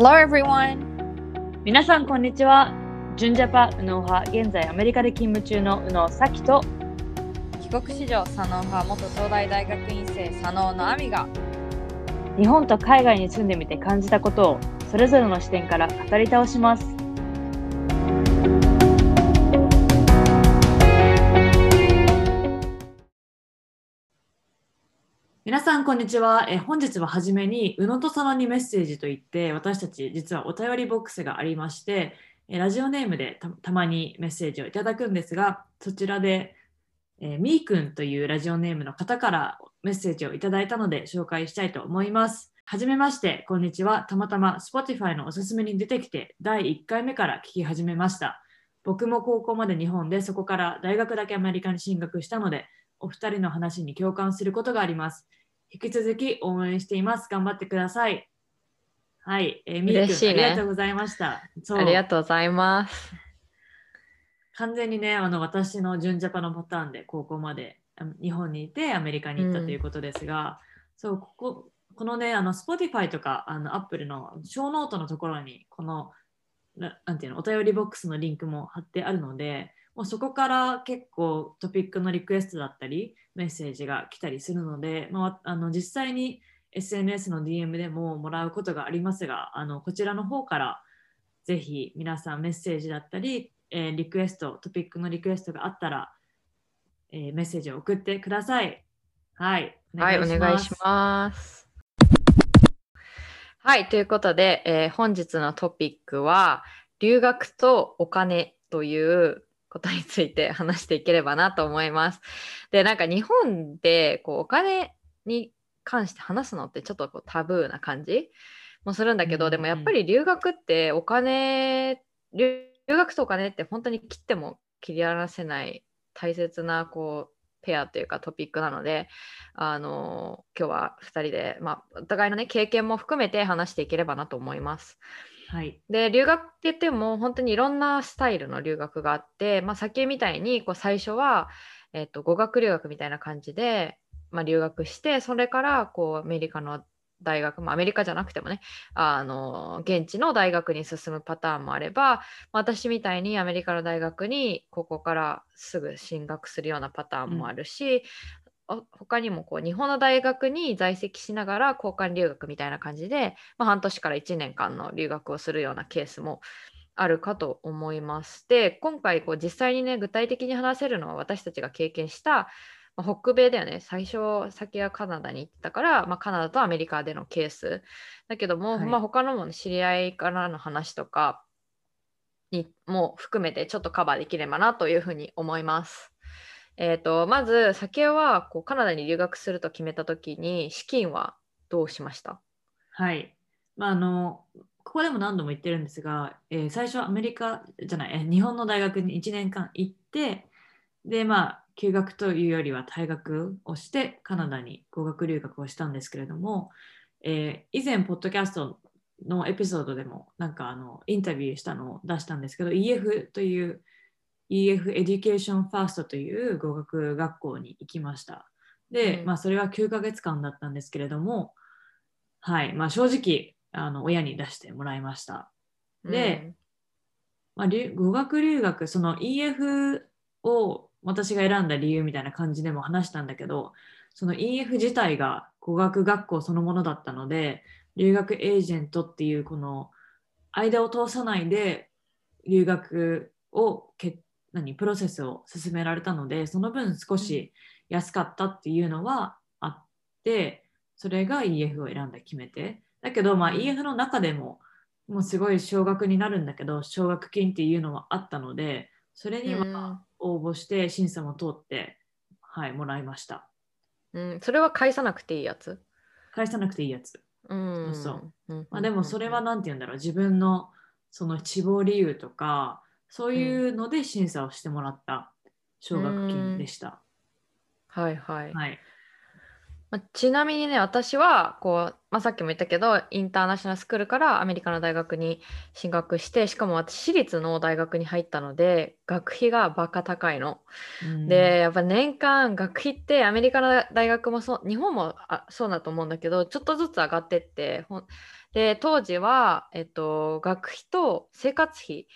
Hello everyone! 皆さんこんにちは。純ジャパ右脳派、現在アメリカで勤務中の右脳咲と帰国子女左脳派元東大大学院生左脳の亜美が日本と海外に住んでみて感じたことをそれぞれの視点から語り倒します。んこんにちは。え本日は初めに宇野と佐野にメッセージといって私たち実はお便りボックスがありましてえラジオネームでたまにメッセージをいただくんですがそちらでえー、みーくんというラジオネームの方からメッセージをいただいたので紹介したいと思います。はじめまして、こんにちは。たまたま Spotify のおすすめに出てきて第1回目から聞き始めました。僕も高校まで日本でそこから大学だけアメリカに進学したので、お二人の話に共感することがあります。引き続き応援しています。頑張ってください。はい、えー、みーくねありがとうございました。そうありがとうございます。完全にねあの私の純ジャパのパターンで高校まで日本にいてアメリカに行ったということですが、そうこここのねあの Spotify とかあの Apple の show note のところにこのななんていうのお便りボックスのリンクも貼ってあるのでもうそこから結構トピックのリクエストだったりメッセージが来たりするので、まあ、あの実際に SNS の DM でももらうことがありますがあのこちらの方からぜひ皆さんメッセージだったり、えーリクエスト、トピックのリクエストがあったら、えーメッセージを送ってください。はい。はい、お願いします。はい、ということで、えー本日のトピックは、留学とお金ということについて話していければなと思います。で、なんか日本でこうお金に関して話すのってちょっとこうタブーな感じ？もするんだけど、うんでもやっぱり留学ってお金、留留学とお金って本当に切っても切り離せない大切なこうペアというかトピックなので、あの今日は2人で、まあ、お互いの、ね、経験も含めて話していければなと思います。はい。で留学って言っても本当にいろんなスタイルの留学があって、まあ、先みたいにこう最初は、えっと語学留学みたいな感じで、まあ、留学してそれからこうアメリカの大学、まあ、アメリカじゃなくてもねあの現地の大学に進むパターンもあれば、まあ私みたいにアメリカの大学にここからすぐ進学するようなパターンもあるし、他にもこう日本の大学に在籍しながら交換留学みたいな感じで、まあ、半年から1年間の留学をするようなケースもあるかと思います。で今回こう実際にね具体的に話せるのは私たちが経験した、まあ北米だよね最初先はカナダに行ってたから、まあ、カナダとアメリカでのケースだけども、はいまあ、他のもね知り合いからの話とかにも含めてちょっとカバーできればなというふうに思います。えー、とまず先はこうカナダに留学すると決めた時に資金はどうしました？はい。まあ、あの、ここでも何度も言ってるんですが、えー最初アメリカじゃない、え日本の大学に1年間行って、で、まあ、休学というよりは退学をして、カナダに語学留学をしたんですけれども、えー以前、ポッドキャストのエピソードでも、なんかあの、インタビューしたのを出したんですけど、EF という EF Education First という語学学校に行きました。で、うんまあ、それは9ヶ月間だったんですけれども、はい、まあ、正直あの親に出してもらいました。で、まあ、留語学留学、その EF を私が選んだ理由みたいな感じでも話したんだけど、その EF 自体が語学学校そのものだったので、留学エージェントっていうこの間を通さないで留学をけ何プロセスを進められたので、その分少し安かったっていうのはあって、それが EF を選んだ決めて。だけど、まあ、EF の中でも、もうすごい少額になるんだけど、奨学金っていうのはあったので、それには応募して審査も通って、はい、もらいました。うん。うんそれは返さなくていいやつ、返さなくていいやつ。うん、そうう。ん。まあ、でもそれは何て言うんだろう、自分のその志望理由とか、そういうので審査をしてもらった奨学金でした。はいはい、はい。まあちなみにね私はこうまあ、さっきも言ったけどインターナショナルスクールからアメリカの大学に進学してしかも私私立の大学に入ったので学費がバカ高いの。うんでやっぱ年間学費ってアメリカの大学もそう日本もあそうだと思うんだけどちょっとずつ上がってってで当時は、えっと、学費と生活費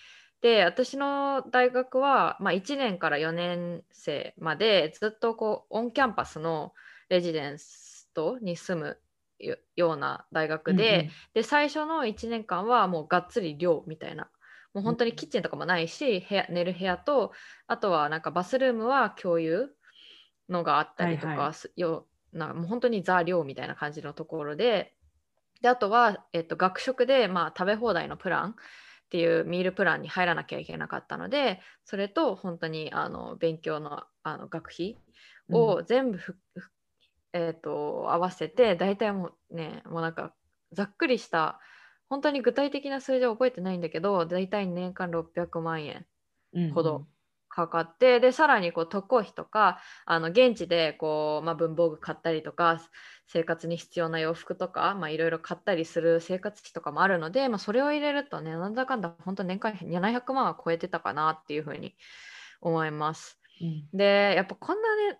で私の大学は、まあ、1年から4年生までずっとこうオンキャンパスのレジデンストに住むよような大学で,、で最初の1年間はもうがっつり寮みたいな。もう本当にキッチンとかもないし、部屋寝る部屋とあとはなんかバスルームは共有のがあったりとはいはかすよなんかもう本当にザ寮みたいな感じのところで。であとは、えっと、学食で、まあ、食べ放題のプランっていうミールプランに入らなきゃいけなかったのでそれと本当にあの勉強のあの学費を全部ふ、ふえっと合わせて大体もうねもうなんかざっくりした本当に具体的な数字は覚えてないんだけど大体年間600万円うんほどかかって、でさらにこう渡航費とかあの現地でこう、まあ、文房具買ったりとか生活に必要な洋服とかまあいろいろ買ったりする生活費とかもあるので、まあ、それを入れるとねなんだかんだ本当年間700万は超えてたかなっていうふうに思います。うんでやっぱこんなね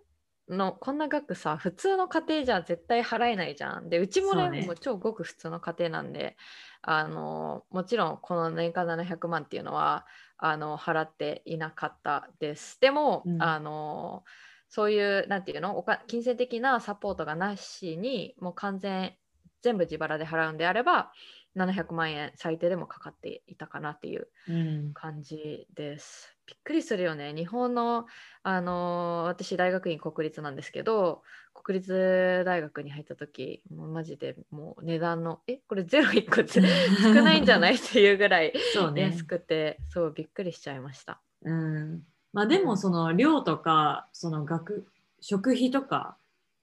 のこんな額さ普通の家庭じゃ絶対払えないじゃん。でうちもねねもう超ごく普通の家庭なんであのもちろんこの年間700万っていうのはあの払っていなかったです。でも、うんあのそういうなんていうのおか金銭的なサポートがなしにもう完全全部自腹で払うんであれば700万円最低でもかかっていたかなっていううん感じです。びっくりするよね。日本の、あのー私大学院国立なんですけど、国立大学に入った時、もうマジでもう値段の、え、これゼロ1個つ少ないんじゃない？っていうぐらいそうね。安くて、そうびっくりしちゃいました。うん。まあでもその量とかその学食費とか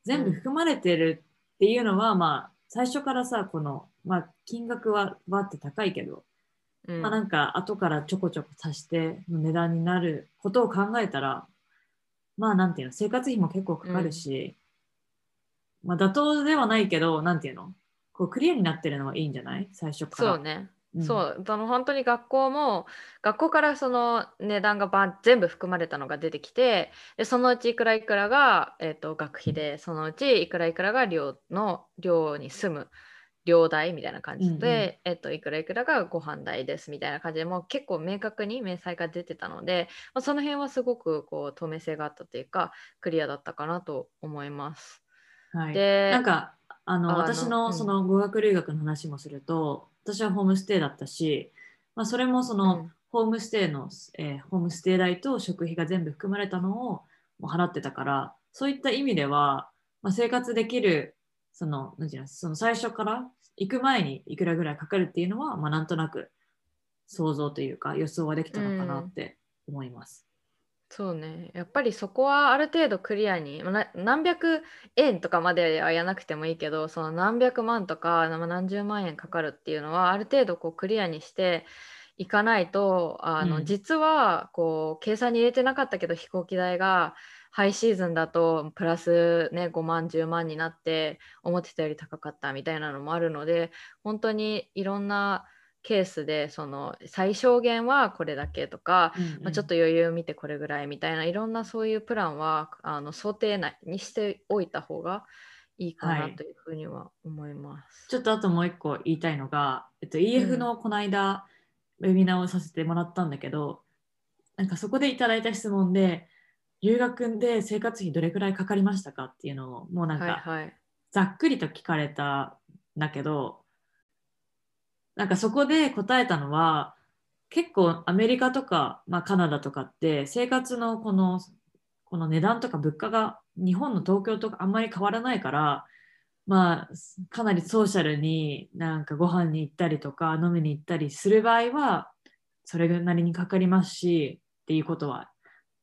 全部含まれてるっていうのは、まあ最初からさこの、まあ、金額はわって高いけど、うん。まあなんか後からちょこちょこ足しての値段になることを考えたらまあなんていうの生活費も結構かかるし、まあ妥当ではないけどなんていうの？こうクリアになってるのはいいんじゃない？最初から。そうね。うんそうその本当に学校も学校からその値段がばん全部含まれたのが出てきてでそのうちいくらいくらが、えー、と学費でそのうちいくらいくらが寮の寮に住む寮代みたいな感じで、うんうんえっといくらいくらがご飯代ですみたいな感じでもう結構明確に明細が出てたので、まあ、その辺はすごくこう透明性があったというかクリアだったかなと思います。はい、でなんかあの私うん。のその語学留学の話もすると、私はホームステイだったし、まあ、それもその、うん。ホームステイの、えーホームステイ代と食費が全部含まれたのをもう払ってたからそういった意味では、まあ、生活できるそのなんていうのその最初から行く前にいくらぐらいかかるっていうのは、まあ、なんとなく想像というか予想はできたのかなって思います。そうね。やっぱりそこはある程度クリアにま何百円とかまではやらなくてもいいけどその何百万とかまあ何十万円かかるっていうのはある程度こうクリアにしていかないとあの、うん。実はこう計算に入れてなかったけど飛行機代がハイシーズンだとプラスね5万10万になって思ってたより高かったみたいなのもあるので本当にいろんなケースでその最小限はこれだけとか、うんうんまあ、ちょっと余裕見てこれぐらいみたいないろんなそういうプランはあの想定内にしておいた方がいいかはないというふうには思います。ちょっとあともう一個言いたいのが、えっと、EF のこの間、ウェビナーをさせてもらったんだけど、なんかそこでいただいた質問で、留学で生活費どれくらいかかりましたかっていうのを、もうなんかはいはい。ざっくりと聞かれたんだけど、なんかそこで答えたのは、結構アメリカとか、まあ、カナダとかって生活のこのこの値段とか物価が日本の東京とかあんまり変わらないからまあかなりソーシャルになんかご飯に行ったりとか飲みに行ったりする場合はそれなりにかかりますしっていうことは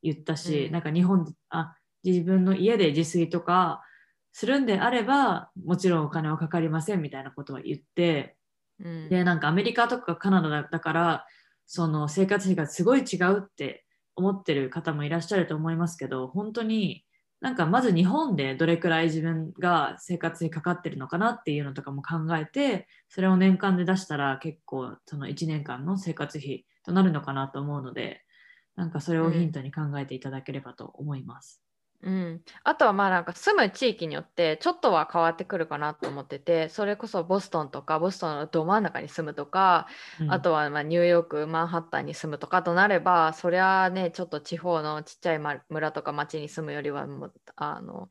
言ったし、うん。なんか日本あ自分の家で自炊とかするんであればもちろんお金はかかりませんみたいなことは言ってうんでなんかアメリカとかカナダだだからその生活費がすごい違うって思ってる方もいらっしゃると思いますけど本当になんかまず日本でどれくらい自分が生活にかかってるのかなっていうのとかも考えてそれを年間で出したら結構その1年間の生活費となるのかなと思うのでなんかそれをヒントに考えていただければと思います。うん、あとはまあなんか住む地域によってちょっとは変わってくるかなと思っててそれこそボストンとかボストンのど真ん中に住むとか、うん、あとはまあニューヨークマンハッタンに住むとかとなればそりゃねちょっと地方のちっちゃい村とか町に住むよりはもうあの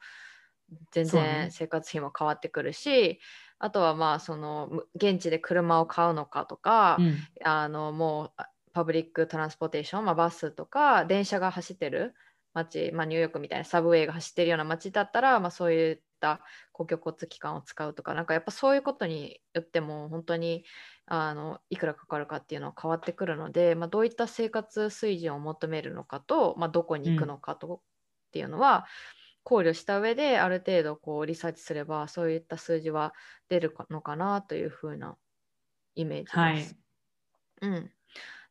全然生活費も変わってくるし、ね、あとはまあその現地で車を買うのかとか、うん、あのもう public transportation、まあ、バスとか電車が走ってる街、まあ、ニューヨークみたいな subway が走ってるような街だったら、まあ、そういった公共交通機関を使うとかなんかやっぱそういうことによっても本当にあのいくらかかるかっていうのは変わってくるので、まあ、どういった生活水準を求めるのかと、まあ、どこに行くのかと、うん、っていうのは考慮した上である程度こうリサーチすればそういった数字は出るのかなというふうなイメージです。はい、うん、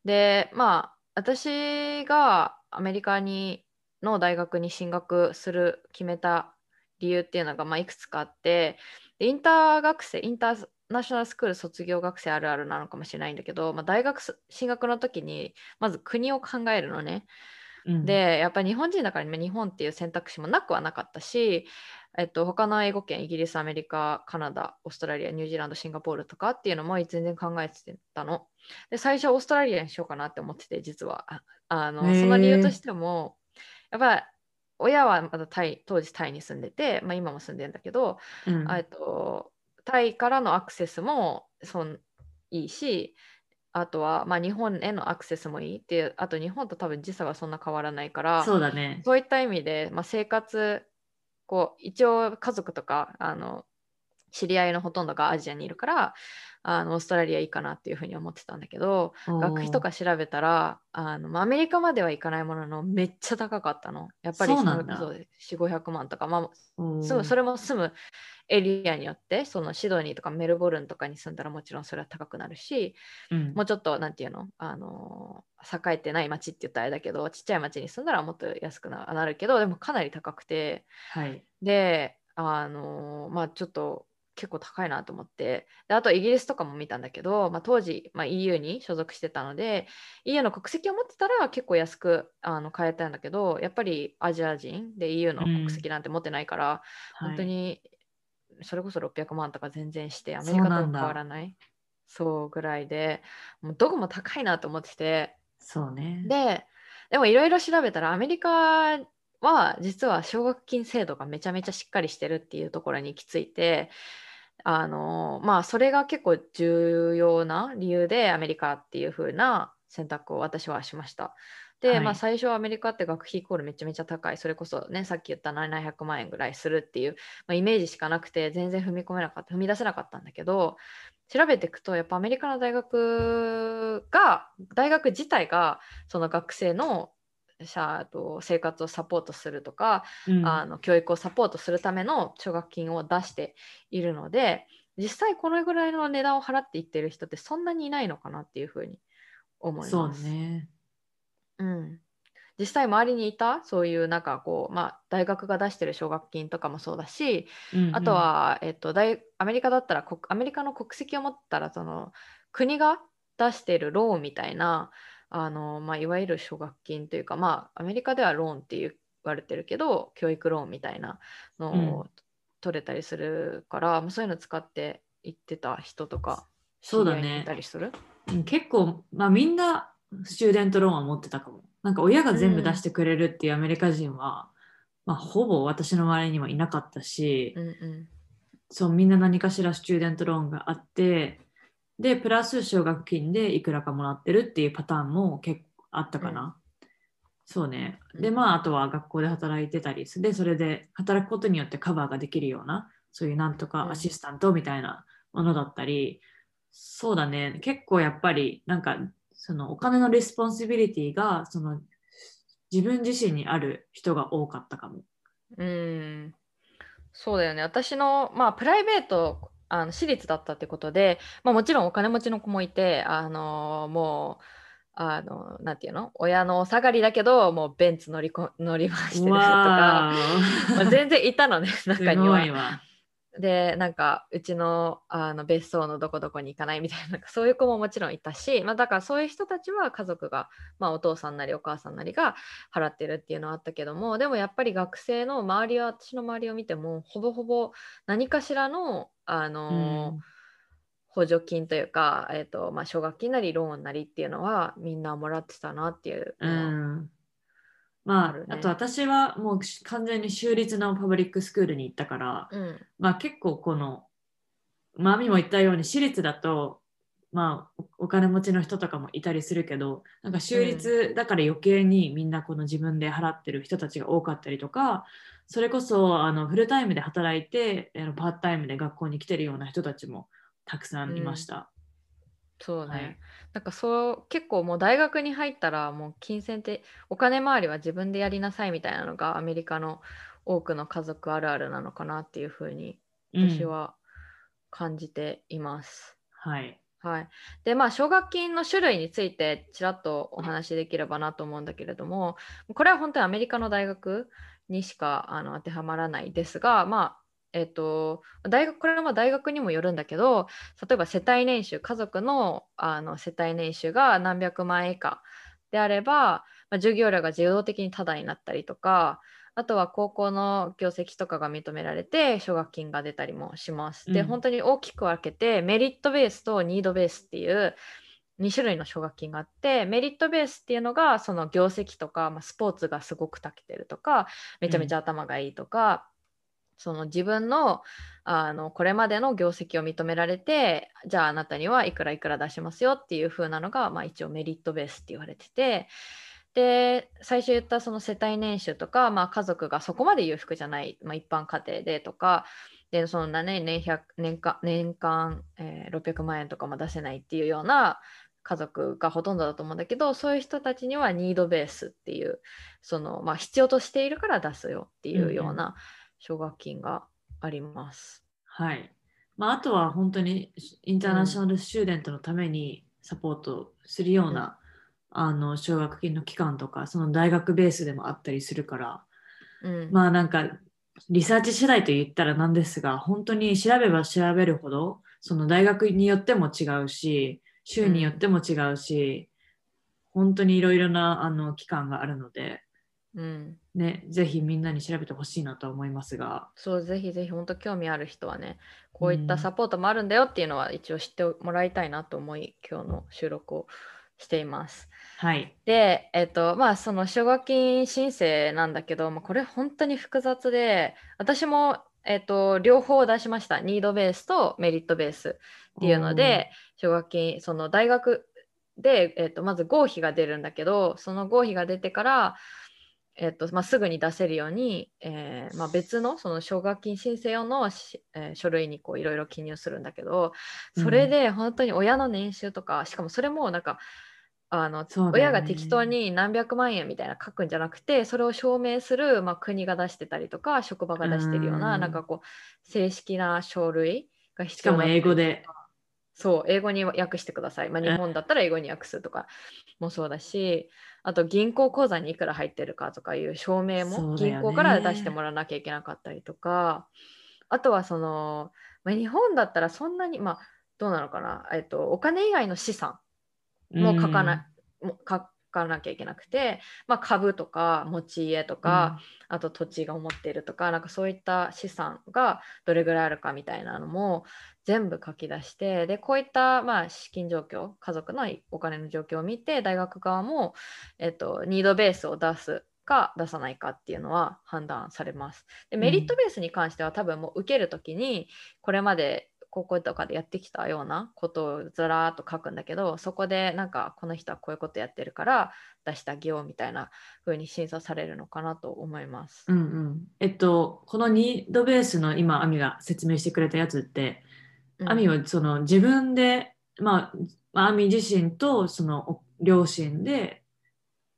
でまあ私がアメリカにの大学に進学する決めた理由っていうのが、まあ、いくつかあってインター学生インターナショナルスクール卒業学生あるあるなのかもしれないんだけど、まあ、大学進学の時にまず国を考えるのね。うん、でやっぱり日本人だから日本っていう選択肢もなくはなかったし、えっと、他の英語圏イギリスアメリカカナダオーストラリアニュージーランドシンガポールとかっていうのも全然考えてたの。で最初オーストラリアにしようかなって思ってて実はあのその理由としてもやっぱ親はまだタイ当時タイに住んでて、まあ、今も住んでるんだけど、うん、とタイからのアクセスもそんいいしあとは、まあ、日本へのアクセスもいいっていうあと日本と多分時差がそんな変わらないからそうだね。そういった意味で、まあ、生活こう一応家族とかあの知り合いのほとんどがアジアにいるからあのオーストラリアいいかなっていうふうに思ってたんだけど学費とか調べたらあのアメリカまでは行かないもののめっちゃ高かったの。やっぱり4500万とか、まあ、住むそれも住むエリアによってそのシドニーとかメルボルンとかに住んだらもちろんそれは高くなるし、うん、もうちょっと何て言うの？あの栄えてない町って言ったらあれだけどちっちゃい町に住んだらもっと安くなるけどでもかなり高くて、はい、であのまあちょっと結構高いなと思って。であとイギリスとかも見たんだけど、まあ、当時、まあ、EU に所属してたので EU の国籍を持ってたら結構安くあの買えたんだけどやっぱりアジア人で EU の国籍なんて持ってないから、うん、本当にそれこそ600万とか全然してアメリカと変わらない？そうぐらいでもうどこも高いなと思ってて。そうね。ででもいろいろ調べたらアメリカは実は奨学金制度がめちゃめちゃしっかりしてるっていうところに行き着いてあのまあそれが結構重要な理由でアメリカっていう風な選択を私はしました。で、はい、まあ、最初アメリカって学費イコールめちゃめちゃ高いそれこそねさっき言った700万円ぐらいするっていう、まあ、イメージしかなくて全然踏み込めなかった踏み出せなかったんだけど調べていくとやっぱアメリカの大学が大学自体がその学生のと生活をサポートするとか、うん、あの教育をサポートするための奨学金を出しているので実際このぐらいの値段を払っていってる人ってそんなにいないのかなっていうふうに思います。そうね、うん、実際周りにいた？そういうなんかこう、まあ、大学が出してる奨学金とかもそうだし、うんうん、あとは、えっと、大アメリカだったらアメリカの国籍を持ったらその国が出してるローンみたいなあの、まあ、いわゆる奨学金というか、まあ、アメリカではローンって言われてるけど教育ローンみたいなのを取れたりするから、うん、そういうの使って行ってた人とかそうだね。結構、まあ、みんなスチューデントローンは持ってたかも。なんか親が全部出してくれるっていうアメリカ人は、うん、まあ、ほぼ私の周りにはいなかったし、うんうん、そうみんな何かしらスチューデントローンがあってで、プラス奨学金でいくらかもらってるっていうパターンも結構あったかな。うん、そうね。で、まあ、あとは学校で働いてたりで、それで働くことによってカバーができるような、そういうなんとかアシスタントみたいなものだったり、そうだね。結構やっぱり、なんか、そのお金の responsibility が、その自分自身にある人が多かったかも。うん。そうだよね。私の、まあ、 private あの私立だったってことで、まあ、もちろんお金持ちの子もいて、あのもうあのなんていうの？親のお下がりだけどもうベンツ乗りこ乗り回してるとか、わまあ、全然いたのねー 中には。でなんかうちのあの別荘のどこどこに行かないみたいななんかそういう子ももちろんいたし、まあ、だからそういう人たちは家族が、まあ、お父さんなりお母さんなりが払ってるっていうのはあったけどもでもやっぱり学生の周りは私の周りを見てもほぼほぼ何かしらのあの、うん。補助金というか、えーとまあ、奨学金なりローンなりっていうのはみんなもらってたなっていううのはんまあ、あるねあと私はもう完全に州立のパブリックスクールに行ったから、うんまあ結構この、まあ、アミも言ったように私立だと、まあおお金持ちの人とかもいたりするけど、なんか州立だから余計にみんなこの自分で払ってる人たちが多かったりとか、それこそあのフルタイムで働いて、あのパートタイムで学校に来てるような人たちもたくさんいました。そうね、はいなんかそう結構もう大学に入ったらもう金銭ってお金回りは自分でやりなさいみたいなのがアメリカの多くの家族あるあるなのかなっていうふうにうん私は感じています。はい。はい、でまあ奨学金の種類についてちらっとお話しできればなと思うんだけれどもこれは本当にアメリカの大学にしかあの当てはまらないですがまあえっと大学これはまあ大学にもよるんだけど例えば世帯年収家族のあの世帯年収が何百万円以下であれば、まあ、授業料が自動的にタダになったりとかあとは高校の業績とかが認められて奨学金が出たりもします。で、うん本当に大きく分けてメリットベースとニードベースっていう2種類の奨学金があってメリットベースっていうのがその業績とか、まあ、スポーツがすごく長けてるとかめちゃめちゃ頭がいいとか、その自分のあのこれまでの業績を認められてじゃああなたにはいくらいくら出しますよっていう風なのが、まあ、一応メリットベースって言われててで最初言ったその世帯年収とか、まあ、家族がそこまで裕福じゃない、まあ、一般家庭でとかでそんな年年間年間、えー600万円とかも出せないっていうような家族がほとんどだと思うんだけどそういう人たちにはニードベースっていうその、まあ、必要としているから出すよっていうような奨学金があります。はい。まあ、あとは本当にインターナショナルスチューデントのためにサポートするような、あの奨学金の期間とか、その大学ベースでもあったりするから、うんまあなんかリサーチ次第と言ったらなんですが、本当に調べば調べるほど、その大学によっても違うし、州によっても違うし、本当にいろいろなあの期間があるので、うん、ね、ぜひみんなに調べてほしいなと思いますが、そうぜひぜひ本当興味ある人はねこういったサポートもあるんだよっていうのは一応知ってもらいたいなと思い今日の収録をしています。はい。で、えっと、まあ、その奨学金申請なんだけど、まあ、これ本当に複雑で、私も、えっと、両方出しました。ニードベースとメリットベースっていうので、奨学金、その大学で、えっと、まず合否が出るんだけど、その合否が出てから、えっとまあ、すぐに出せるように、えーまあ、別のその奨学金申請用のし、えー書類にこういろいろ記入するんだけどそれで本当に親の年収とか、しかもそれもなんかあの、ね親が適当に何百万円みたいな書くんじゃなくてそれを証明する、まあ、国が出してたりとか職場が出してるようなうんなんかこう正式な書類がしかも必要だったり英語で。そう、英語に訳してください。まあ、うん日本だったら英語に訳すとかもそうだし、あと銀行口座にいくら入ってるかとかいう証明も銀行から出してもらわなきゃいけなかったりとか、あとはその、まあ、日本だったらそんなに、まあ、どうなのかな、えっと、お金以外の資産も書かな,、も書かなきゃいけなくて、まあ、株とか持ち家とか、あと土地が持っているとか、なんかそういった資産がどれぐらいあるかみたいなのも全部書き出して、で、こういったまあ資金状況、家族のお金の状況を見て、大学側も、えっと、ニードベースを出すか出さないかっていうのは判断されます。で、メリットベースに関しては多分もう受けるときに、これまで高校とかでやってきたようなことをずらーっと書くんだけど、そこでなんかこの人はこういうことやってるから出してあげようみたいな風に審査されるのかなと思います。うんうん。えっと、このニードベースの今、アミが説明してくれたやつって、うんアミはその自分で、まあ、まあアミ自身とそのお両親で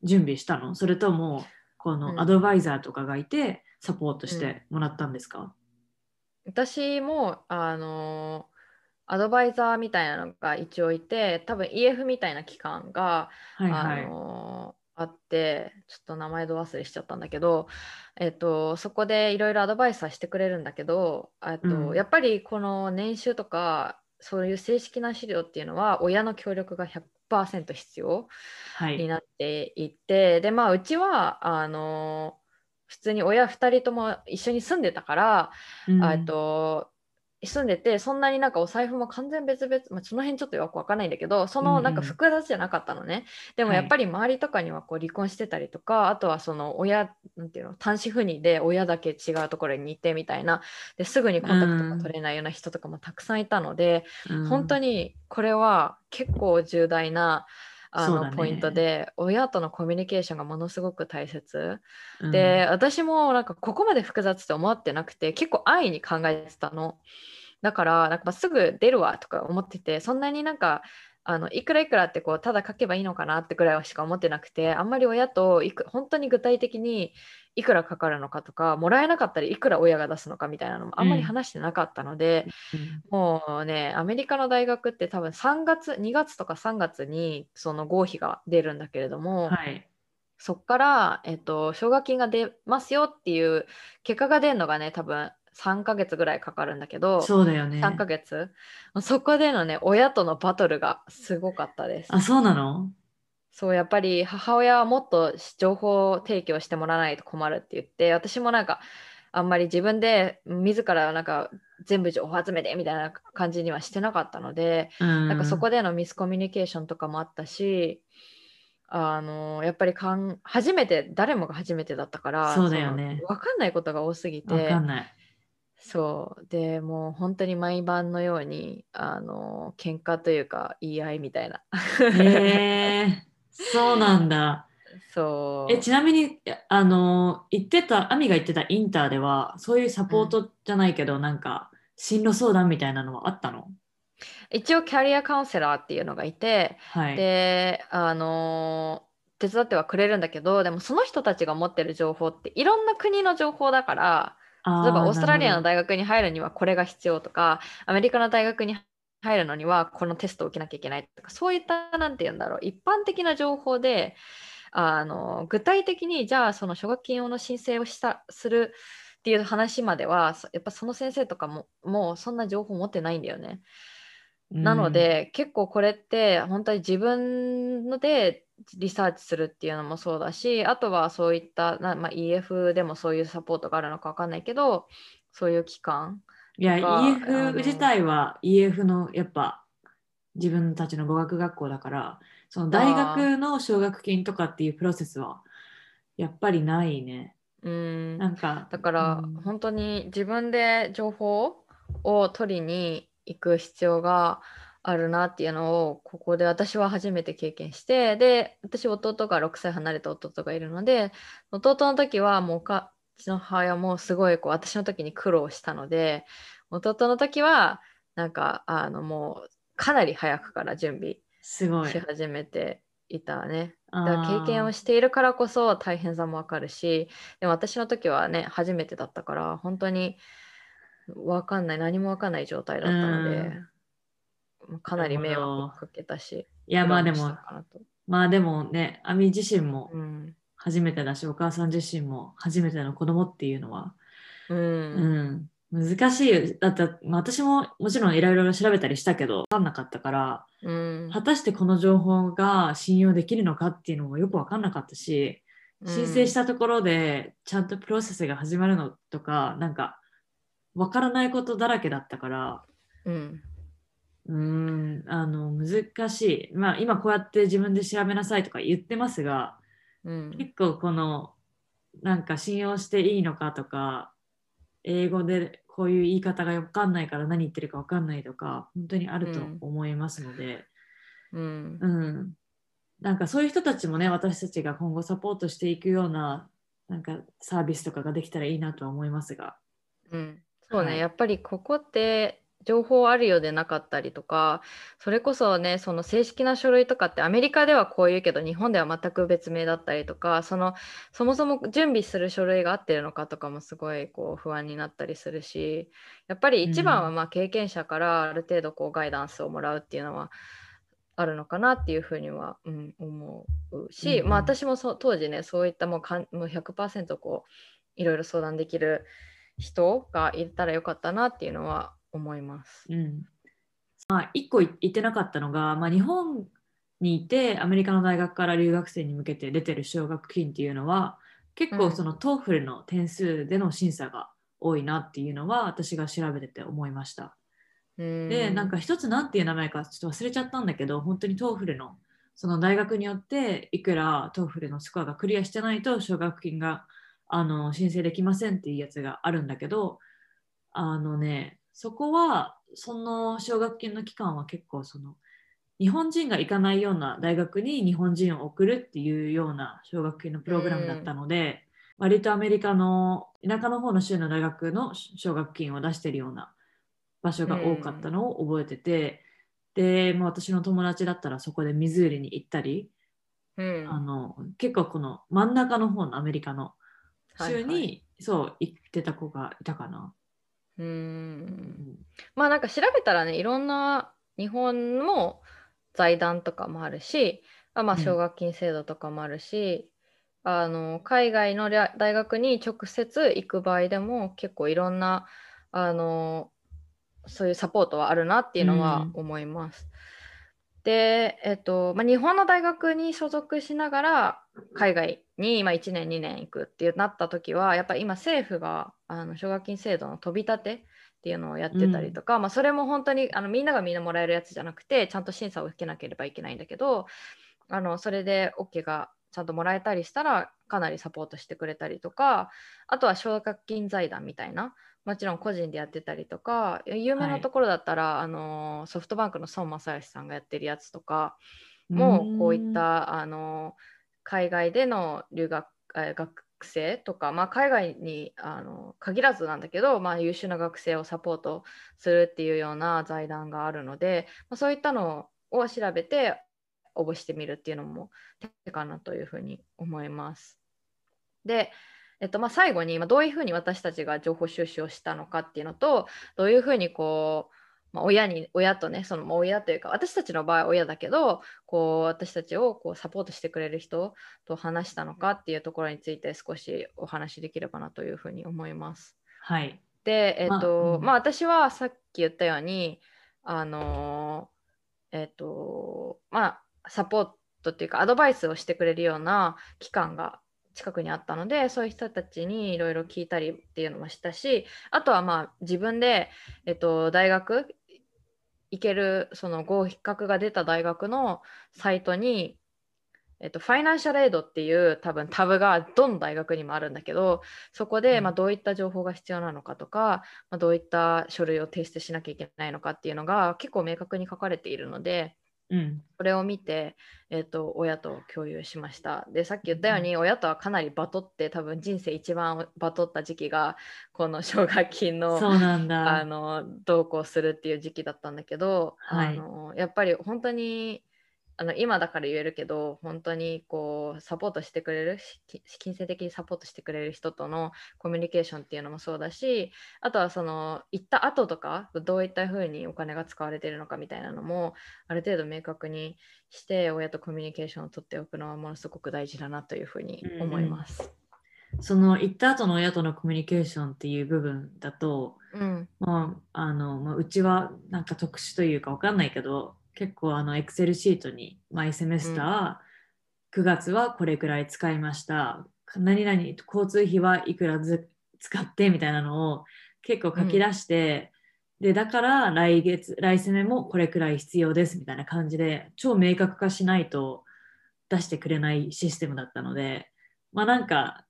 準備したの？それとも、こうんのアドバイザーとかがいてサポートしてもらったんですか、私もあのアドバイザーみたいなのが一応いて多分 EF みたいな機関が、はいはい。あのあってちょっと名前ど忘れしちゃったんだけど、えっと、そこでいろいろアドバイスはしてくれるんだけど、えっとうんやっぱりこの年収とかそういう正式な資料っていうのは親の協力が100%必要はい。になっていてでまあうちはあの普通に親2人とも一緒に住んでたから、うん。と住んでてそんなになんかお財布も完全別々、まあ、その辺ちょっとよくわかんないんだけどそうんうん。のなんか複雑じゃなかったのね、でもはい。やっぱり周りとかにはこう離婚してたりとかあとはその親なんていうの単身赴任で親だけ違うところにいてみたいな。ですぐにコンタクトが取れないような人とかもたくさんいたので、うん。本当にこれは結構重大なあのポイントで、親とのコミュニケーションがものすごく大切、うん。で私もなんかここまで複雑って思ってなくて結構安易に考えてたの。だからなんかまあすぐ出るわとか思っててそんなになんかあのいくらいくらってこうただ書けばいいのかなってくらいしか思ってなくてあんまり親といく本当に具体的にいくらかかるのかとかもらえなかったらいくら親が出すのかみたいなのもあんまり話してなかったので、うんもうね、アメリカの大学って多分3月、2月とか3月にその合否が出るんだけれども、はい。そこから、えっと、奨学金が出ますよっていう結果が出るのがね、多分3ヶ月ぐらいかかるんだけど、そうだよね。3ヶ月そこでのね、親とのバトルがすごかったです。あ、そうなの？そう、やっぱり母親はもっと情報提供してもらわないと困るって言って、私もなんか、あんまり自分で自らなんか全部情報集めてみたいな感じにはしてなかったので、うん。なんかそこでのミスコミュニケーションとかもあったし、あのやっぱりかん初めて誰もが初めてだったからそうだよね。分かんないことが多すぎわてかんない。そう。でもう本当に毎晩のようにあの喧嘩というか言い合いみたいな。へえそうなんだ。そうえちなみにあの言ってた亜美が言ってたインターではそういうサポートじゃないけど、なんか進路相談みたいなのはあったの？一応キャリアカウンセラーっていうのがいて、はい。であの手伝ってはくれるんだけどでもその人たちが持ってる情報っていろんな国の情報だからあ例えばオーストラリアの大大学に入るにはこれが必要とかアメリカの大学に入るのにはこのテストを受けなきゃいけないとかそういったなんて言うんだろう一般的な情報であの具体的にじゃあその奨学金用の申請をしたするっていう話まではそやっぱその先生とかももうそんな情報持ってないんだよね。なの、で、結構これって本当に自分のでリサーチするっていうのもそうだしあとはそういったな、まあ、EF でもそういうサポートがあるのか分かんないけどそういう機関いや、EF 自体は EF のやっぱ自分たちの語学学校だから、その大学の奨学金とかっていうプロセスはやっぱりないね。うんなんか、だからうん本当に自分で情報を取りに行く必要があるなっていうのをここで私は初めて経験してで私弟が6歳離れた弟がいるので弟の時はもうかうちの母親もすごいこう私の時に苦労したので弟の時はなんかあのもうかなり早くから準備すごい。し。始めていたね。あだから経験をーしているからこそ大変さもわかるしでも私の時はね初めてだったから本当にわかんない何もわかんない状態だったので、かなり迷惑をかけたしいや、まあでもまあでもね、亜美自身もうん初めてだし、お母さん自身も初めての子供っていうのは、うん。うん、難しい。よ。だって、まあ私ももちろんいろいろ調べたりしたけど、分かんなかったから、うん。果たしてこの情報が信用できるのかっていうのもよく分かんなかったし、申請したところでちゃんとプロセスが始まるのとか、なんか分からないことだらけだったから、うん。うーん、あの、難しい。まあ今こうやって自分で調べなさいとか言ってますが、うん。結構このなんか信用していいのかとか英語でこういう言い方が分かんないから何言ってるか分かんないとか本当にあると思いますので、うん。うん。なんかそういう人たちもね私たちが今後サポートしていくようななんかサービスとかができたらいいなとは思いますが。うん。そうね、はい。やっぱりここって情報あるようでなかったりとかそれこそねその正式な書類とかってアメリカではこう言うけど日本では全く別名だったりとかそのそもそも準備する書類が合ってるのかとかもすごいこう不安になったりするしやっぱり一番はまあ経験者からある程度こうガイダンスをもらうっていうのはあるのかなっていうふうには、うん、思うし、うんまあ、私もそ当時ねそういったもうかんもう100%こういろいろ相談できる人がいたらよかったなっていうのは思います。うんまあ、1個言ってなかったのが、まあ、日本にいてアメリカの大学から留学生に向けて出てる奨学金っていうのは結構その TOEFL の点数での審査が多いなっていうのは私が調べてて思いました。でなんか一つ何ていう名前かちょっと忘れちゃったんだけど本当に TOEFL のその大学によっていくら TOEFL のスコアがクリアしてないと奨学金があの申請できませんっていうやつがあるんだけどあのねそこはその奨学金の期間は結構その日本人が行かないような大学に日本人を送るっていうような奨学金のプログラムだったので、割とアメリカの田舎の方の州の大学の奨学金を出してるような場所が多かったのを覚えてて、で、まあ、私の友達だったらそこでミズーリに行ったり、うん、あの結構この真ん中の方のアメリカの週に、はいはい、そう行ってた子がいたかな。うん。まあなんか調べたらねいろんな日本も財団とかもあるしあまあ奨学金制度とかもあるし、うん、あの海外の大学に直接行く場合でも結構いろんなあのそういうサポートはあるなっていうのは思います。うんで、えっとまあ、日本の大学に所属しながら海外に今1年2年行くってなった時はやっぱり今政府があの奨学金制度の飛び立てっていうのをやってたりとか、うん、まあ、それも本当にあのみんながみんなもらえるやつじゃなくてちゃんと審査を受けなければいけないんだけどあのそれで OK がちゃんともらえたりしたらかなりサポートしてくれたりとかあとは奨学金財団みたいなもちろん個人でやってたりとか有名なところだったら、はい、あのソフトバンクの孫正義さんがやってるやつとかもこういったあの海外での留学え学生とか、まあ、海外にあの限らずなんだけど、まあ、優秀な学生をサポートするっていうような財団があるので、まあ、そういったのを調べて応募してみるっていうのも手かなというふうに思います。で、えっとまあ、最後に、ま、どういうふうに私たちが情報収集をしたのかっていうのとどういうふうにこう、まあ、親に親とねその親というか私たちの場合は親だけどこう私たちをこうサポートしてくれる人と話したのかっていうところについて少しお話しできればなというふうに思います。はい、で、えっとまあ、うん、まあ、私はさっき言ったようにあのえっとまあサポートっていうかアドバイスをしてくれるような機関が近くにあったのでそういう人たちにいろいろ聞いたりっていうのもしたしあとはまあ自分で、えっと、大学行けるその合格が出た大学のサイトに、えっと、ファイナンシャルエイドっていう多分タブがどの大学にもあるんだけどそこでまあどういった情報が必要なのかとか、まあ、どういった書類を提出しなきゃいけないのかっていうのが結構明確に書かれているのでうん、これを見て、えーと、親と共有しました。でさっき言ったように、うん、親とはかなりバトって多分人生一番バトった時期がこの奨学金のあの同行するっていう時期だったんだけど、はい、あのやっぱり本当にあの今だから言えるけど本当にこうサポートしてくれる金銭的にサポートしてくれる人とのコミュニケーションっていうのもそうだしあとはその行った後とかどういったふうにお金が使われているのかみたいなのもある程度明確にして親とコミュニケーションを取っておくのはものすごく大事だなというふうに思います。うん、その行った後の親とのコミュニケーションっていう部分だと、うんまああのまあ、うちはなんか特殊というか分かんないけど結構あのエクセルシートに毎セメスター、9月はこれくらい使いました。何々交通費はいくらず使ってみたいなのを結構書き出して、うん、でだから来月来セメもこれくらい必要ですみたいな感じで超明確化しないと出してくれないシステムだったのでまあなんか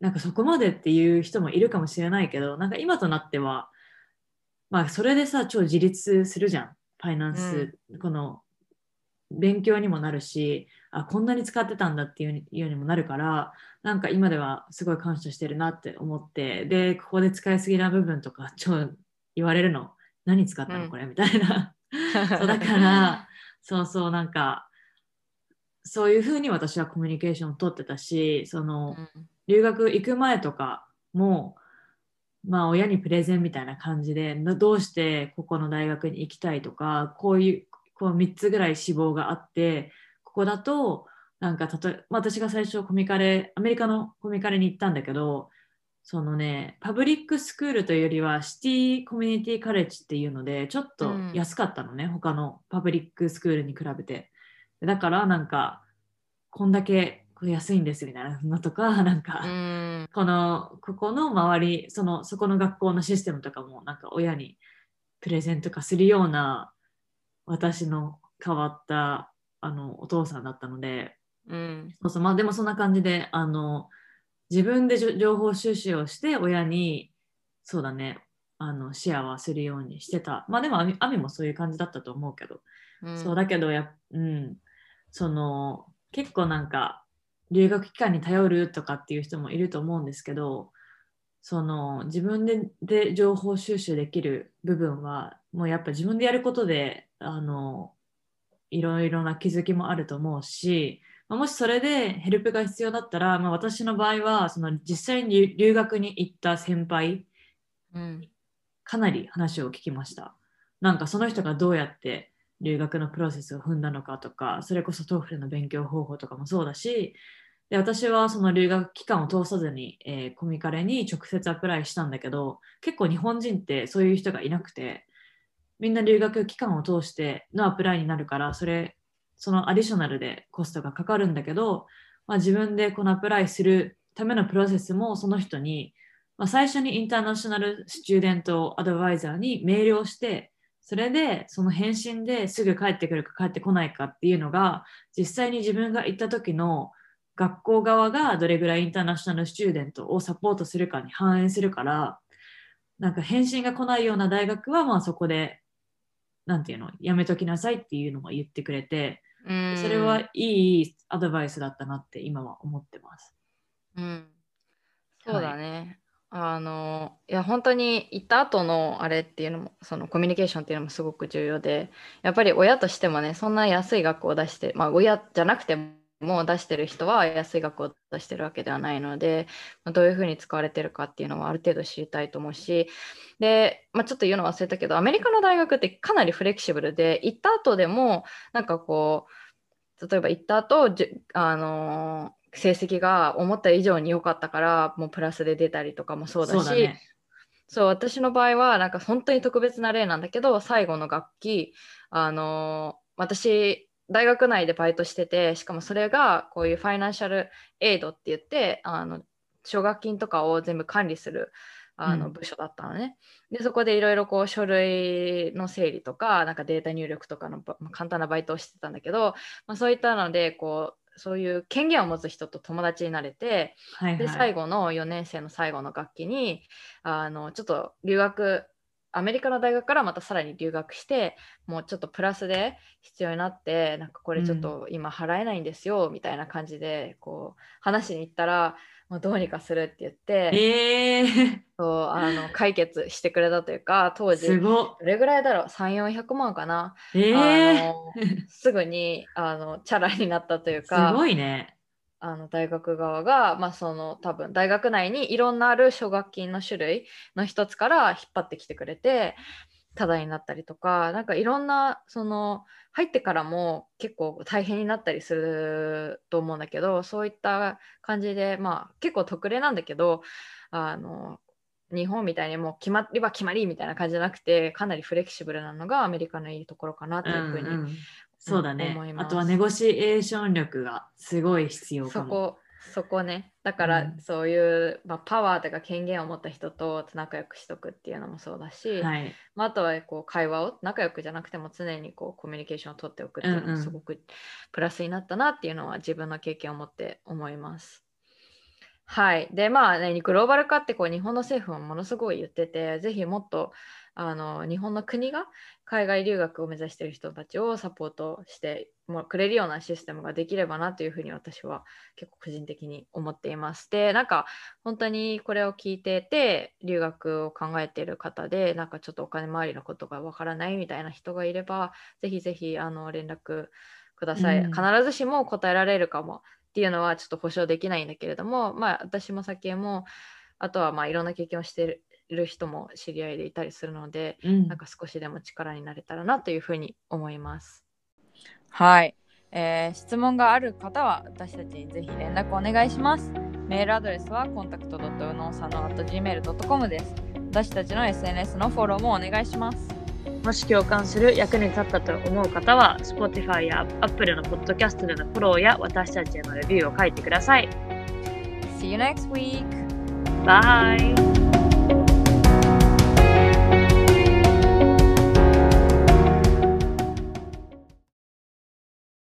なんかそこまでっていう人もいるかもしれないけどなんか今となってはまあそれでさ超自立するじゃんファイナンス、うん、この勉強にもなるしあこんなに使ってたんだっていうようにもなるからなんか今ではすごい感謝してるなって思ってでここで使いすぎな部分とか超言われるの何使ったのうん。これみたいな。そうだから、そうそう、なんか、そういうふうに私はコミュニケーションを取ってたし、その、留学行く前とかも、まあ親にプレゼンみたいな感じでなどうしてここの大学に行きたいとかこういうこう3つぐらい志望があってここだとなんかたとえまあ私が最初コミカレアメリカのコミカレに行ったんだけどそのねパブリックスクールというよりはシティコミュニティカレッジっていうのでちょっと安かったのね、他のパブリックスクールに比べて。だからなんかこんだけこれ安いんですみたいなのとか なんか、うん。このここの周りそのそこの学校のシステムとかもなんか親にプレゼント化するような私の変わったあのお父さんだったのでうん。そうそう。まあでもそんな感じであの自分で情報収集をして親にそうだねあのシェアはするようにしてた。まあでもアミアミもそういう感じだったと思うけど。うん。そうだけどや、うん、その結構なんか留学期間に頼るとかっていう人もいると思うんですけどその自分でで情報収集できる部分はもうやっぱ自分でやることであのいろいろな気づきもあると思うし、まあもしそれでヘルプが必要だったら、まあ、私の場合はその実際に留学に行った先輩うんかなり話を聞きました。なんかその人がどうやって留学のプロセスを踏んだのかとか、それこそ TOEFL の勉強方法とかもそうだし、で私はその留学期間を通さずに、えーコミカレに直接アプライしたんだけど、結構日本人ってそういう人がいなくて、みんな留学期間を通してのアプライになるから、それ、そのアディショナルでコストがかかるんだけど、まあ、自分でこのアプライするためのプロセスもその人にまあ、最初にインターナショナルスチューデントアドバイザーにメールをして、それでその返信ですぐ帰ってくるか帰ってこないかっていうのが、実際に自分が行った時の学校側がどれぐらいインターナショナルスチューデントをサポートするかに反映するから、なんか返信が来ないような大学はまあそこで、なんていうの、やめときなさいっていうのも言ってくれて、うんそれはいいアドバイスだったなって今は思ってます。うん、そうだね。あのいや本当に行った後のあれっていうのもそのコミュニケーションっていうのもすごく重要でやっぱり親としてもねそんな安い学校を出してまあ親じゃなくても出してる人は安い学校を出してるわけではないので、まあどういうふうに使われてるかっていうのはある程度知りたいと思うしで、まあ、ちょっと言うの忘れたけどアメリカの大学ってかなりフレキシブルで行った後でもなんかこう例えば行った後じあの成績が思った以上に良かったからもうプラスで出たりとかもそうだしそうだね。私の場合はなんか本当に特別な例なんだけど最後の学期あのー私大学内でバイトしててしかもそれがこういうファイナンシャルエイドって言ってあの奨学金とかを全部管理するあのうん部署だったのね。でそこでいろいろこう書類の整理とかなんかデータ入力とかの簡単なバイトをしてたんだけど、まあ、そういったのでこうそういう権限を持つ人と友達になれて、はいはい。で最後の4年生の最後の学期にあのちょっと留学アメリカの大学からまたさらに留学してもうちょっとプラスで必要になってなんかこれちょっと今払えないんですよ、みたいな感じでこう話しに行ったら、まあ、どうにかするって言って、えー、そうあの解決してくれたというか当時すごっ。どれぐらいだろう？3400万かな、えあー、のすぐにあのチャラになったという すかごいね。あの大学側が、まあ、その多分大学内にいろんなある奨学金の種類の一つから引っ張ってきてくれてタダになったりとかなんかいろんなその入ってからも結構大変になったりすると思うんだけどそういった感じでまあ結構特例なんだけどあの日本みたいにもう決まりは決まりみたいな感じじゃなくてかなりフレキシブルなのがアメリカのいいところかなっていうふうに、そうだね思い。ますあとはネゴシエーション力がすごい必要かも。そこそこねだからうんそういう、まあ、パワーとか権限を持った人と仲良くしとくっていうのもそうだし、はい。まあ、あとはこう会話を仲良くじゃなくても常にこうコミュニケーションを取っておくっていうのうんうんもすごくプラスになったなっていうのは自分の経験を持って思います。はい。で、まあね、グローバル化ってこう日本の政府もものすごい言ってて、ぜひもっとあの日本の国が海外留学を目指している人たちをサポートしてもくれるようなシステムができればなというふうに私は結構個人的に思っています。でなんか本当にこれを聞いてて留学を考えている方でなんかちょっとお金回りのことがわからないみたいな人がいればぜひぜひあの連絡ください、うん、必ずしも答えられるかもっていうのはちょっと保証できないんだけれどもまあ私も先もあとはまあいろんな経験をしている人も知り合いでいたりするので、うん、なんか少しでも力になれたらなというふうに思います。はい、えー、質問がある方は私たちにぜひ連絡お願いします。メールアドレスはコンタクト u n o s a n o gmail.com です。私たちの SNS のフォローもお願いします。もし共感する役に立ったと思う方は Spotify や Apple のポッドキャストでのフォローや私たちへのレビューを書いてください。See you next week! Bye!